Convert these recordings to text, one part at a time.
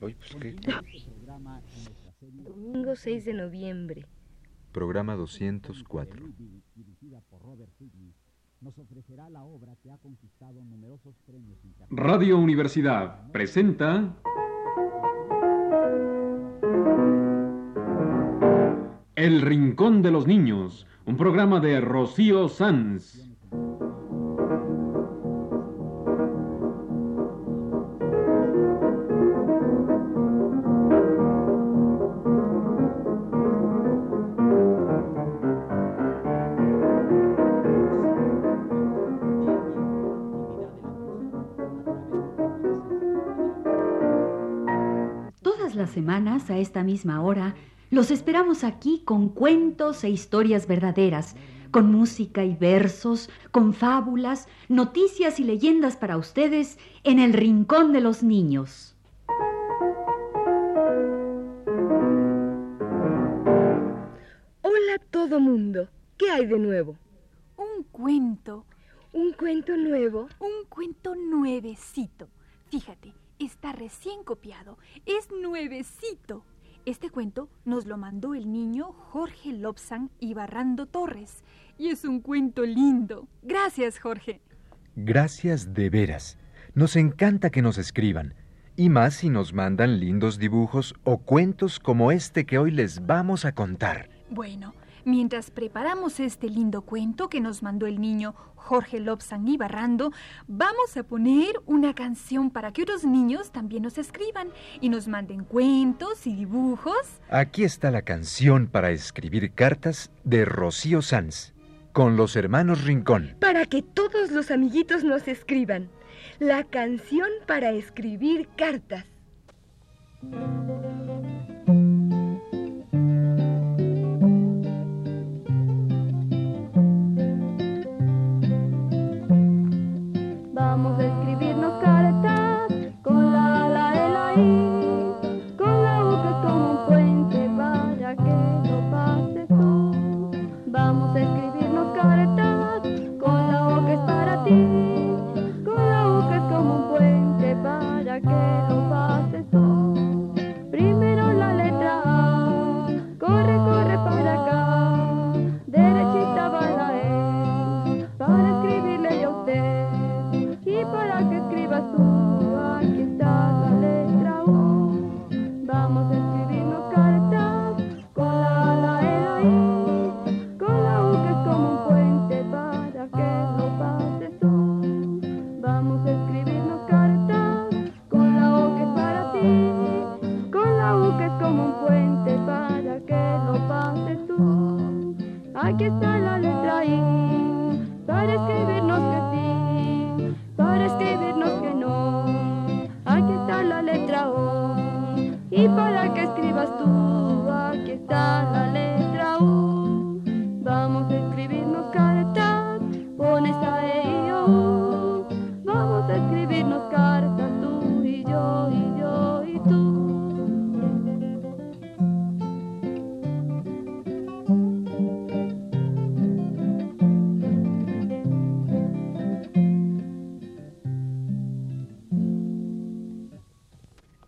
Hoy, pues, ¿qué? Domingo 6 de noviembre. Programa 204. Radio Universidad presenta El Rincón de los Niños, un programa de Rocío Sanz. A esta misma hora, los esperamos aquí con cuentos e historias verdaderas, con música y versos, con fábulas, noticias y leyendas para ustedes en el Rincón de los Niños. Hola todo mundo. ¿Qué hay de nuevo? Un cuento. ¿Un cuento nuevo? Un cuento nuevecito. Fíjate, está recién copiado. Es nuevecito. Este cuento nos lo mandó el niño Jorge Lobsan y Barrando Torres. Y es un cuento lindo. Gracias, Jorge. Gracias de veras. Nos encanta que nos escriban. Y más si nos mandan lindos dibujos o cuentos como este que hoy les vamos a contar. Bueno, mientras preparamos este lindo cuento que nos mandó el niño Jorge Lobsan y Barrando, vamos a poner una canción para que otros niños también nos escriban y nos manden cuentos y dibujos. Aquí está la canción para escribir cartas de Rocío Sanz, con los hermanos Rincón. Para que todos los amiguitos nos escriban. La canción para escribir cartas.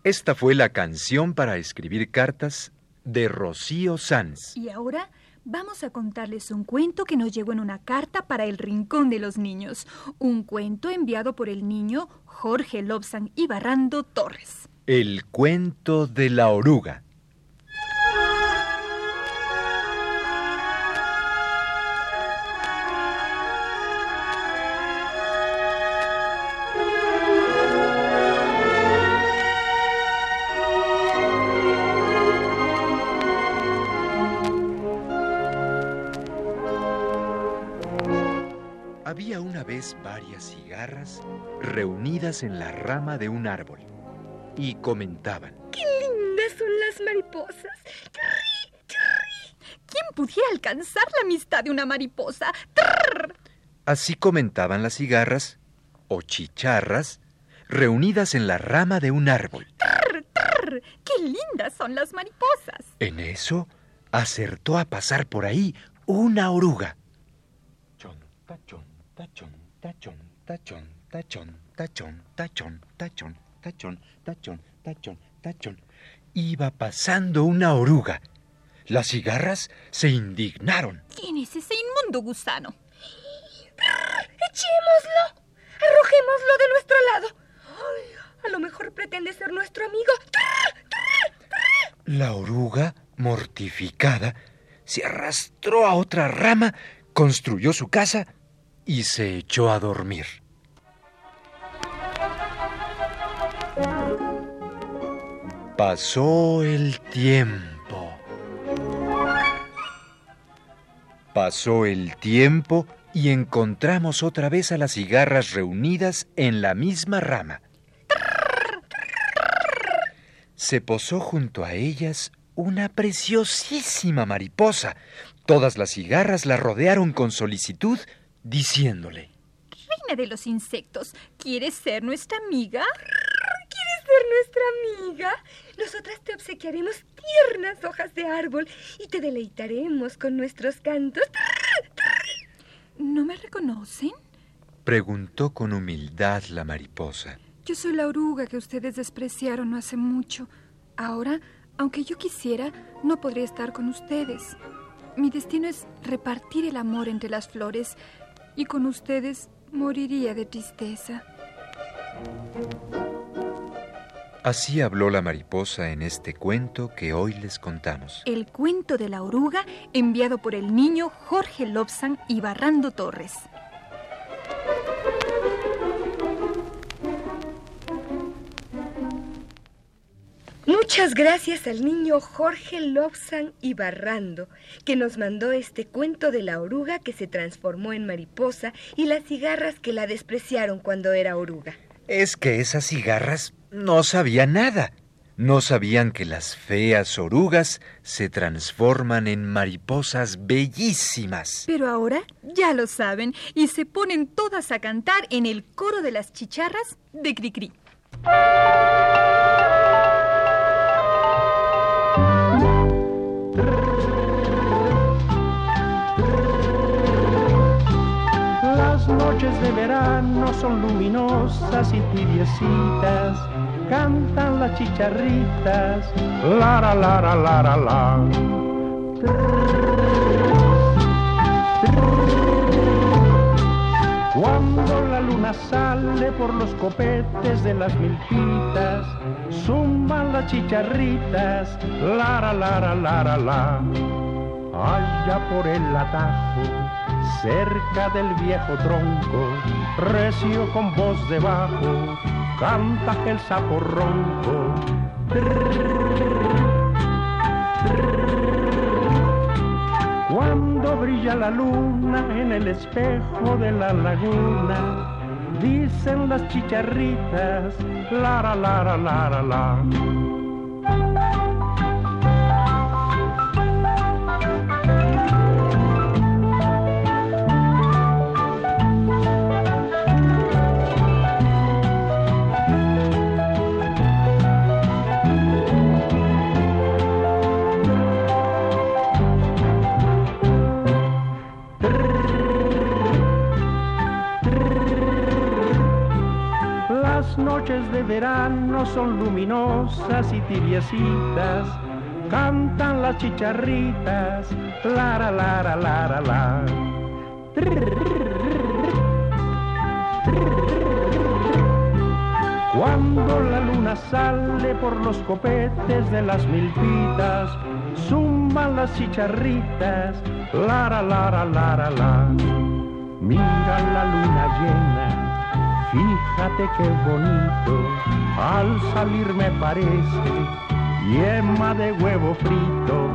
Esta fue la canción para escribir cartas de Rocío Sanz. Y ahora vamos a contarles un cuento que nos llegó en una carta para el Rincón de los Niños. Un cuento enviado por el niño Jorge Lobsan y Barrando Torres. El cuento de la oruga. Varias cigarras reunidas en la rama de un árbol y comentaban. ¡Qué lindas son las mariposas! ¿Quién pudiera alcanzar la amistad de una mariposa? ¡Trrr! Así comentaban las cigarras o chicharras reunidas en la rama de un árbol. ¡Trrr! ¡Trrr! ¡Qué lindas son las mariposas! En eso acertó a pasar por ahí una oruga. Chon, tachón, tachón, tachón, tachón, tachón, tachón, tachón, tachón. tachón, tachón, tachón, tachón. Iba pasando una oruga. Las cigarras se indignaron. ¿Quién es ese inmundo gusano? ¡Echémoslo! ¡Arrojémoslo de nuestro lado! Ay, a lo mejor pretende ser nuestro amigo. La oruga, mortificada, se arrastró a otra rama, construyó su casa y se echó a dormir. Pasó el tiempo. Pasó el tiempo y encontramos otra vez a las cigarras reunidas en la misma rama. Se posó junto a ellas una preciosísima mariposa. Todas las cigarras la rodearon con solicitud, diciéndole, Reina de los insectos, ¿quieres ser nuestra amiga? ¿Quieres ser nuestra amiga? Nosotras te obsequiaremos tiernas hojas de árbol y te deleitaremos con nuestros cantos. ¿No me reconocen? preguntó con humildad la mariposa. Yo soy la oruga que ustedes despreciaron no hace mucho. Ahora, aunque yo quisiera, no podría estar con ustedes. Mi destino es repartir el amor entre las flores y con ustedes moriría de tristeza. Así habló la mariposa en este cuento que hoy les contamos. El cuento de la oruga enviado por el niño Jorge Lobsan y Barrando Torres. Muchas gracias al niño Jorge Lobsan y Barrando, que nos mandó este cuento de la oruga que se transformó en mariposa y las cigarras que la despreciaron cuando era oruga. Es que esas cigarras no sabían nada. No sabían que las feas orugas se transforman en mariposas bellísimas. Pero ahora ya lo saben y se ponen todas a cantar en el coro de las chicharras de Cricri. De verano son luminosas y tibiecitas, cantan las chicharritas, la la la la. Cuando la luna sale por los copetes de las milpitas, suman las chicharritas, la la la la la la la. Allá por el atajo, cerca del viejo tronco, recio con voz de bajo, canta el sapo ronco. Cuando brilla la luna en el espejo de la laguna, dicen las chicharritas, la la la la verano son luminosas y tibiecitas, cantan las chicharritas, la la la la. Cuando la luna sale por los copetes de las milpitas, zumban las chicharritas, la la la la la la la. Mira la luna llena, Fíjate qué bonito, al salir me parece yema de huevo frito.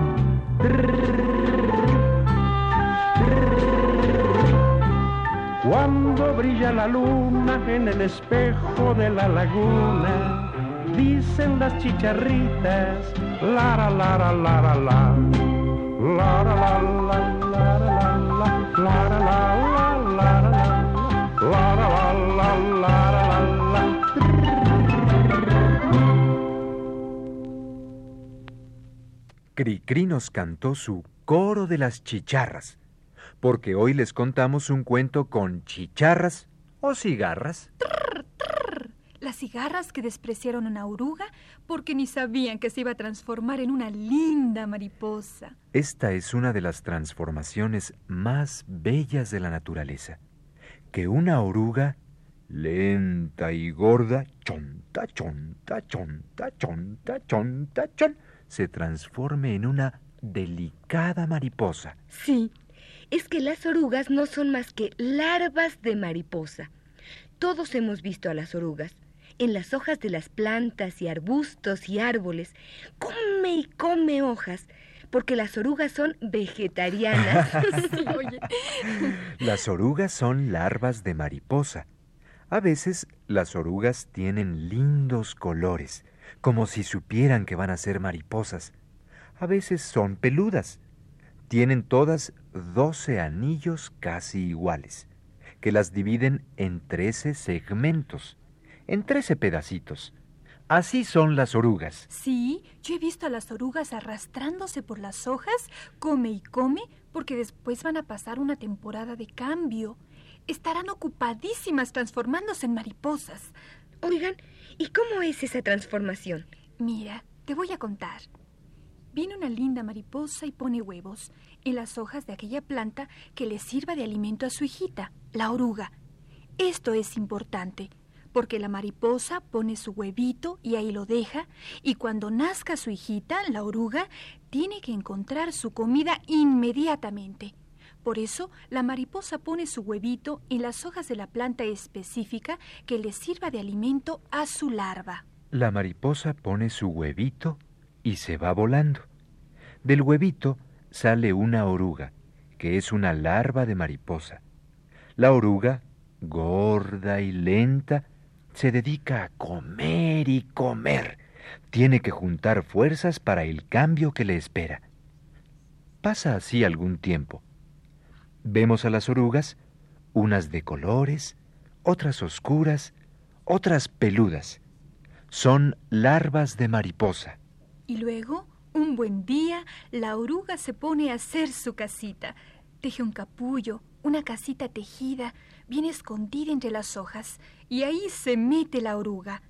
Cuando brilla la luna en el espejo de la laguna, dicen las chicharritas, lara, lara, lara, la, lara, la, la, lara, la, la, lara, la, la, lara, la, la, Cricri nos cantó su coro de las chicharras, porque hoy les contamos un cuento con chicharras o cigarras. Las cigarras que despreciaron a una oruga porque ni sabían que se iba a transformar en una linda mariposa. Esta es una de las transformaciones más bellas de la naturaleza. Que una oruga, lenta y gorda, chonta, chonta, chonta, chonta, chonta, chon, se transforme en una delicada mariposa. Sí, es que las orugas no son más que larvas de mariposa. Todos hemos visto a las orugas en las hojas de las plantas y arbustos y árboles. Come y come hojas, porque las orugas son vegetarianas. Las orugas son larvas de mariposa. A veces las orugas tienen lindos colores, como si supieran que van a ser mariposas. A veces son peludas. Tienen todas doce anillos casi iguales, que las dividen en trece segmentos, en trece pedacitos. Así son las orugas. Sí, yo he visto a las orugas arrastrándose por las hojas, come y come, porque después van a pasar una temporada de cambio. Estarán ocupadísimas transformándose en mariposas. Oigan, ¿y cómo es esa transformación? Mira, te voy a contar. Viene una linda mariposa y pone huevos en las hojas de aquella planta que le sirva de alimento a su hijita, la oruga. Esto es importante, porque la mariposa pone su huevito y ahí lo deja, y cuando nazca su hijita, la oruga, tiene que encontrar su comida inmediatamente. Por eso, la mariposa pone su huevito en las hojas de la planta específica que le sirva de alimento a su larva. La mariposa pone su huevito y se va volando. Del huevito sale una oruga, que es una larva de mariposa. La oruga, gorda y lenta, se dedica a comer y comer. Tiene que juntar fuerzas para el cambio que le espera. Pasa así algún tiempo. Vemos a las orugas, unas de colores, otras oscuras, otras peludas. Son larvas de mariposa. Y luego, un buen día, la oruga se pone a hacer su casita. Teje un capullo, una casita tejida, bien escondida entre las hojas, y ahí se mete la oruga.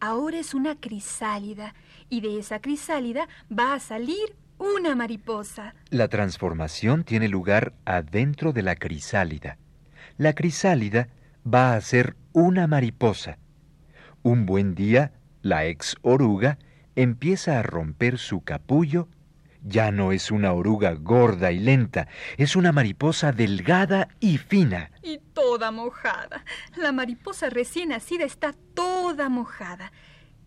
Ahora es una crisálida, y de esa crisálida va a salir una mariposa. La transformación tiene lugar adentro de la crisálida. La crisálida va a ser una mariposa. Un buen día, la ex oruga empieza a romper su capullo. Ya no es una oruga gorda y lenta, es una mariposa delgada y fina. Y toda mojada. La mariposa recién nacida está toda mojada.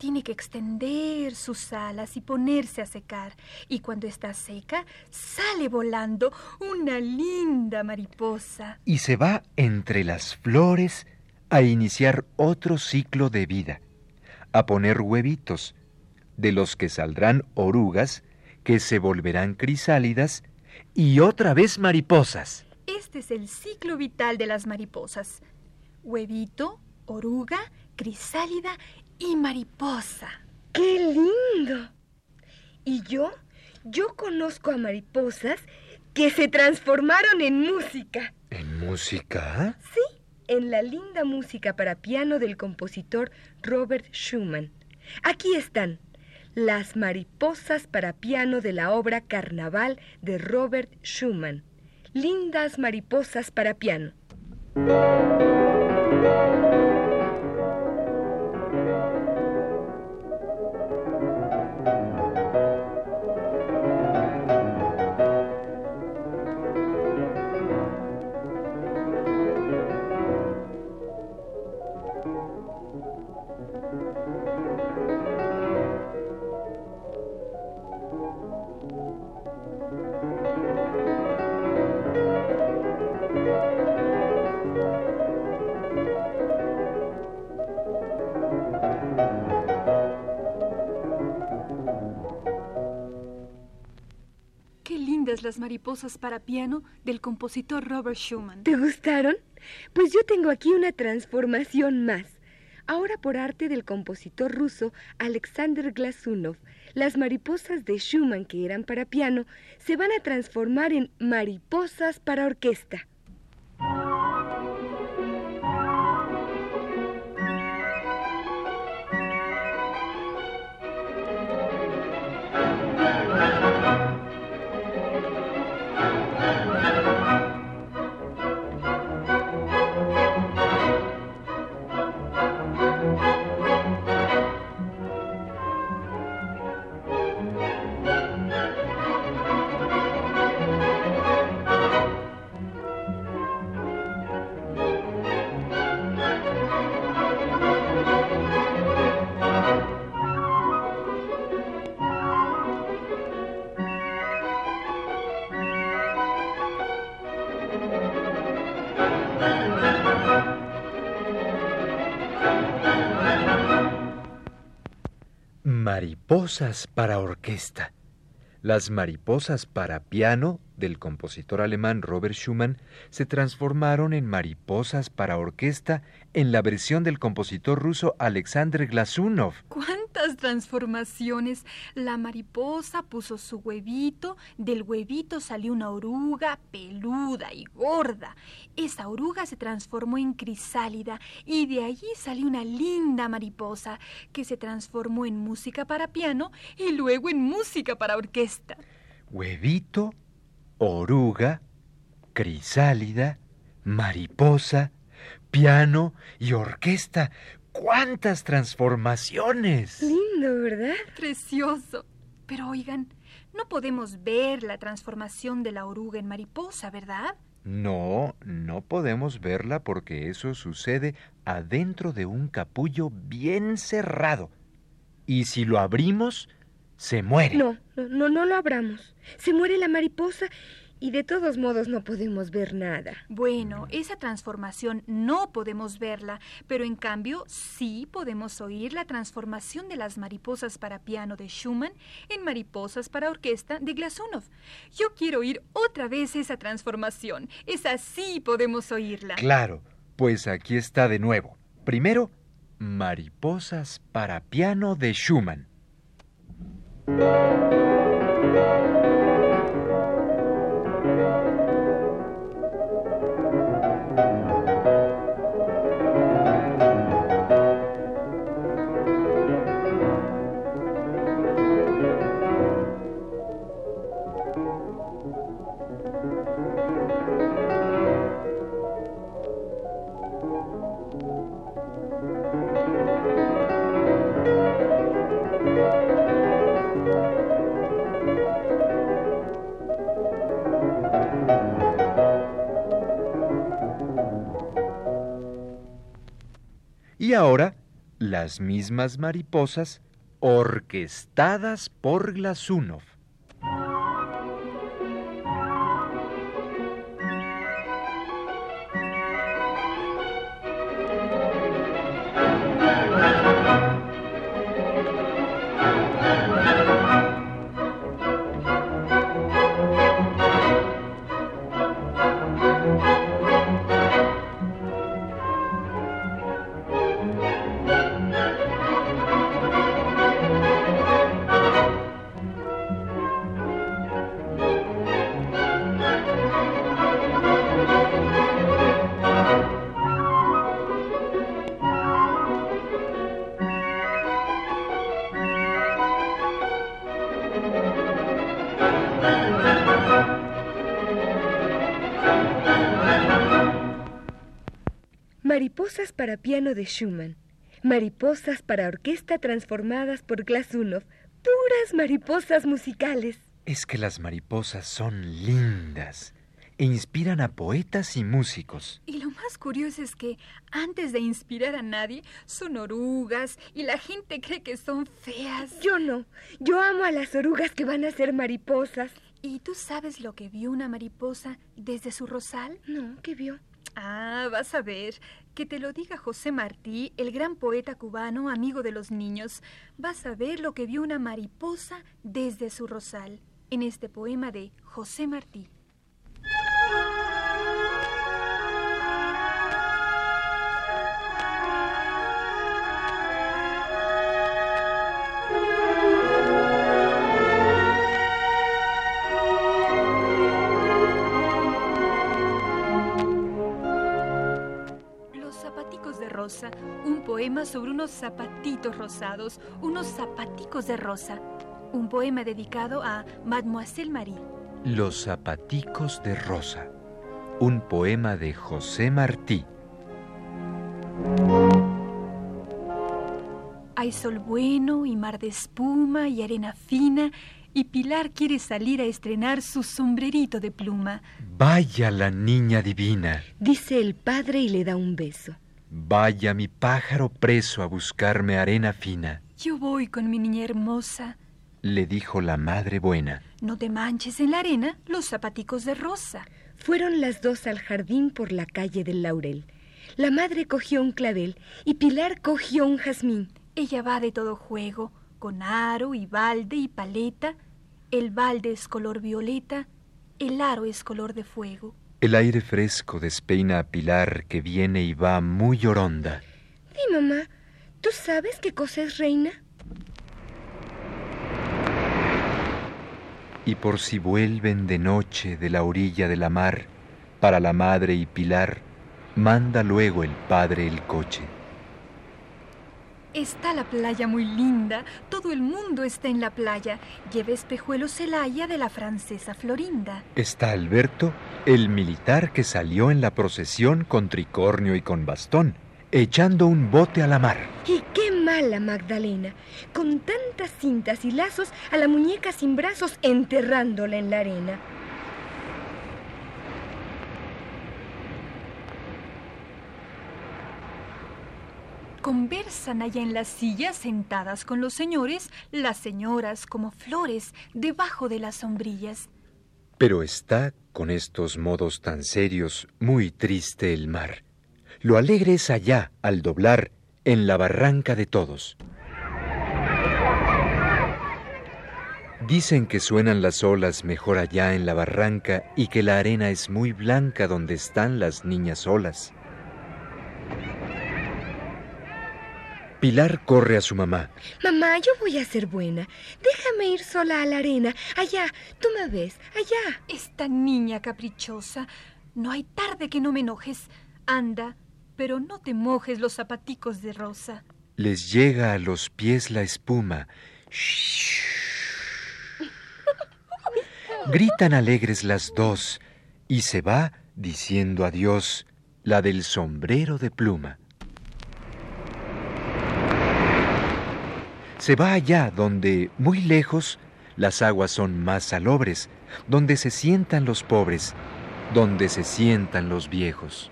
Tiene que extender sus alas y ponerse a secar. Y cuando está seca, sale volando una linda mariposa. y se va entre las flores a iniciar otro ciclo de vida, a poner huevitos, de los que saldrán orugas, que se volverán crisálidas y otra vez mariposas. Este es el ciclo vital de las mariposas. Huevito, oruga, crisálida y mariposa. ¡Qué lindo! Y yo, yo conozco a mariposas que se transformaron en música. ¿En música? Sí, en la linda música para piano del compositor Robert Schumann. Aquí están las mariposas para piano de la obra Carnaval de Robert Schumann. Lindas mariposas para piano. Lindas las mariposas para piano del compositor Robert Schumann. ¿Te gustaron? Pues yo tengo aquí una transformación más. Ahora por arte del compositor ruso Alexander Glasunov, las mariposas de Schumann que eran para piano se van a transformar en mariposas para orquesta. Mariposas para orquesta. Las mariposas para piano del compositor alemán Robert Schumann se transformaron en mariposas para orquesta en la versión del compositor ruso Alexander Glazunov. ¿Cuántas transformaciones? La mariposa puso su huevito, del huevito salió una oruga peluda y gorda. Esa oruga se transformó en crisálida y de allí salió una linda mariposa que se transformó en música para piano y luego en música para orquesta. Huevito, oruga, crisálida, mariposa, piano y orquesta. ¡Cuántas transformaciones! Lindo, ¿verdad? Precioso. Pero oigan, no podemos ver la transformación de la oruga en mariposa, ¿verdad? No, no podemos verla porque eso sucede adentro de un capullo bien cerrado. Y si lo abrimos, se muere. No, no, no, no lo abramos. Se muere la mariposa y de todos modos no podemos ver nada. Bueno, esa transformación no podemos verla, pero en cambio sí podemos oír la transformación de las mariposas para piano de Schumann en mariposas para orquesta de Glazunov. Yo quiero oír otra vez esa transformación. Esa sí podemos oírla. Claro, pues aquí está de nuevo. Primero, mariposas para piano de Schumann. Música Y ahora, las mismas mariposas orquestadas por Glazunov. Mariposas para piano de Schumann. Mariposas para orquesta transformadas por Glazunov. Puras mariposas musicales. Es que las mariposas son lindas e inspiran a poetas y músicos. Y lo más curioso es que antes de inspirar a nadie son orugas y la gente cree que son feas. Yo no. Yo amo a las orugas que van a ser mariposas. ¿Y tú sabes lo que vio una mariposa desde su rosal? No, ¿qué vio? Ah, vas a ver. Que te lo diga José Martí, el gran poeta cubano, amigo de los niños. Vas a ver lo que vio una mariposa desde su rosal, en este poema de José Martí. Sobre unos zapatitos rosados, unos zapaticos de rosa. Un poema dedicado a Mademoiselle Marie. Los zapaticos de rosa. Un poema de José Martí. Hay sol bueno y mar de espuma y arena fina y Pilar quiere salir a estrenar su sombrerito de pluma. Vaya la niña divina. Dice el padre y le da un beso. Vaya mi pájaro preso a buscarme arena fina. Yo voy con mi niña hermosa. Le dijo la madre buena. No te manches en la arena los zapaticos de rosa. Fueron las dos al jardín por la calle del Laurel. La madre cogió un clavel y Pilar cogió un jazmín. Ella va de todo juego, con aro y balde y paleta. El balde es color violeta, el aro es color de fuego. El aire fresco despeina a Pilar que viene y va muy oronda. Di, mamá, ¿tú sabes qué cosa es reina? Y por si vuelven de noche de la orilla de la mar, para la madre y Pilar, manda luego el padre el coche. Está la playa muy linda, todo el mundo está en la playa. Lleva espejuelos Celaya de la francesa Florinda. Está Alberto, el militar que salió en la procesión con tricornio y con bastón, echando un bote a la mar. Y qué mala Magdalena, con tantas cintas y lazos a la muñeca sin brazos enterrándola en la arena. Conversan allá en las sillas sentadas con los señores, las señoras como flores debajo de las sombrillas. Pero está, con estos modos tan serios, muy triste el mar. Lo alegre es allá, al doblar, en la barranca de todos. Dicen que suenan las olas mejor allá en la barranca y que la arena es muy blanca donde están las niñas solas. Pilar corre a su mamá. Mamá, yo voy a ser buena. Déjame ir sola a la arena. Allá, tú me ves, allá. Esta niña caprichosa. No hay tarde que no me enojes. Anda, pero no te mojes los zapaticos de rosa. Les llega a los pies la espuma. Gritan alegres las dos y se va diciendo adiós la del sombrero de pluma. Se va allá donde, muy lejos, las aguas son más salobres, donde se sientan los pobres, donde se sientan los viejos.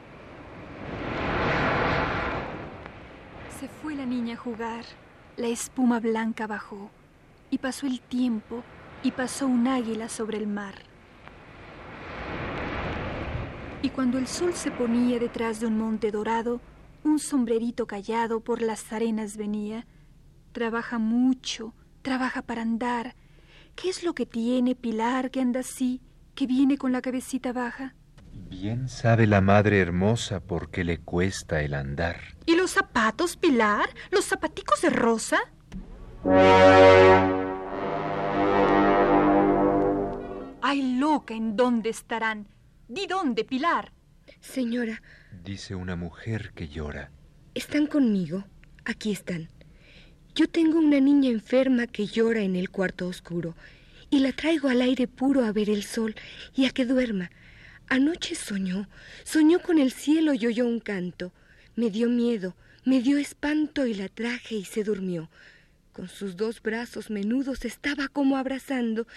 Se fue la niña a jugar, la espuma blanca bajó, y pasó el tiempo, y pasó un águila sobre el mar. Y cuando el sol se ponía detrás de un monte dorado, un sombrerito callado por las arenas venía, Trabaja mucho, trabaja para andar. ¿Qué es lo que tiene Pilar que anda así, que viene con la cabecita baja? Bien sabe la madre hermosa por qué le cuesta el andar. ¿Y los zapatos, Pilar? ¿Los zapaticos de rosa? Ay, loca, ¿en dónde estarán? Di dónde, Pilar. Señora, Dice una mujer que llora. están conmigo. Aquí están. Yo tengo una niña enferma que llora en el cuarto oscuro y la traigo al aire puro a ver el sol y a que duerma. Anoche soñó, soñó con el cielo y oyó un canto. Me dio miedo, me dio espanto y la traje y se durmió. Con sus dos brazos menudos estaba como abrazando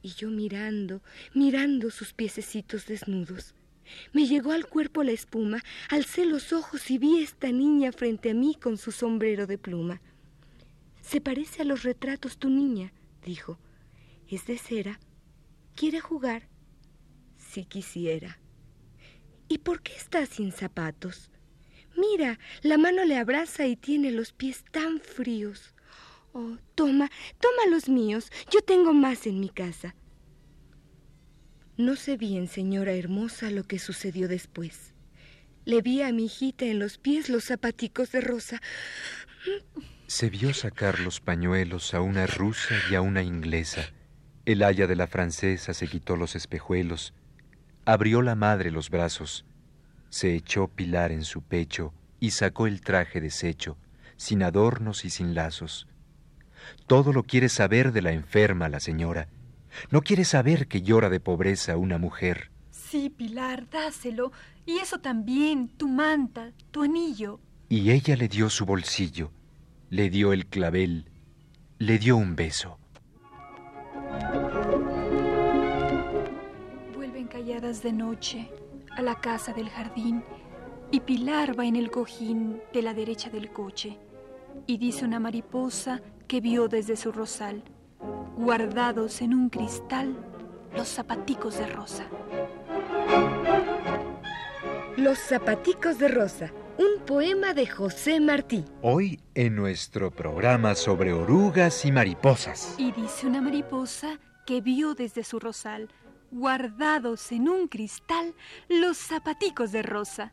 y yo mirando, mirando sus piececitos desnudos. Me llegó al cuerpo la espuma, alcé los ojos y vi esta niña frente a mí con su sombrero de pluma. Se parece a los retratos tu niña, dijo. Es de cera. ¿Quiere jugar? Si quisiera. ¿Y por qué está sin zapatos? Mira, la mano le abraza y tiene los pies tan fríos. Oh, toma, toma los míos. Yo tengo más en mi casa. No sé bien, señora hermosa, lo que sucedió después. Le vi a mi hijita en los pies los zapaticos de rosa. Se vio sacar los pañuelos a una rusa y a una inglesa. El aya de la francesa se quitó los espejuelos. Abrió la madre los brazos. Se echó Pilar en su pecho y sacó el traje deshecho, sin adornos y sin lazos. Todo lo quiere saber de la enferma la señora. No quiere saber que llora de pobreza una mujer. Sí, Pilar, dáselo. Y eso también, tu manta, tu anillo. Y ella le dio su bolsillo, le dio el clavel, le dio un beso. Vuelven calladas de noche a la casa del jardín y Pilar va en el cojín de la derecha del coche y dice una mariposa que vio desde su rosal, guardados en un cristal los zapaticos de rosa. Los zapaticos de rosa un poema de José Martí. Hoy en nuestro programa sobre orugas y mariposas. Y dice una mariposa que vio desde su rosal, guardados en un cristal, los zapaticos de rosa.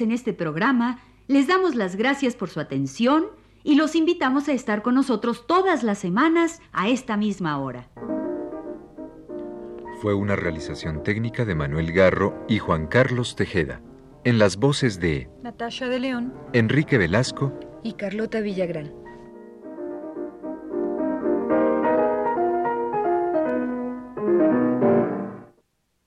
En este programa les damos las gracias por su atención y los invitamos a estar con nosotros todas las semanas a esta misma hora. Fue una realización técnica de Manuel Garro y Juan Carlos Tejeda. En las voces de Natasha de León. Enrique Velasco Y Carlota Villagrán.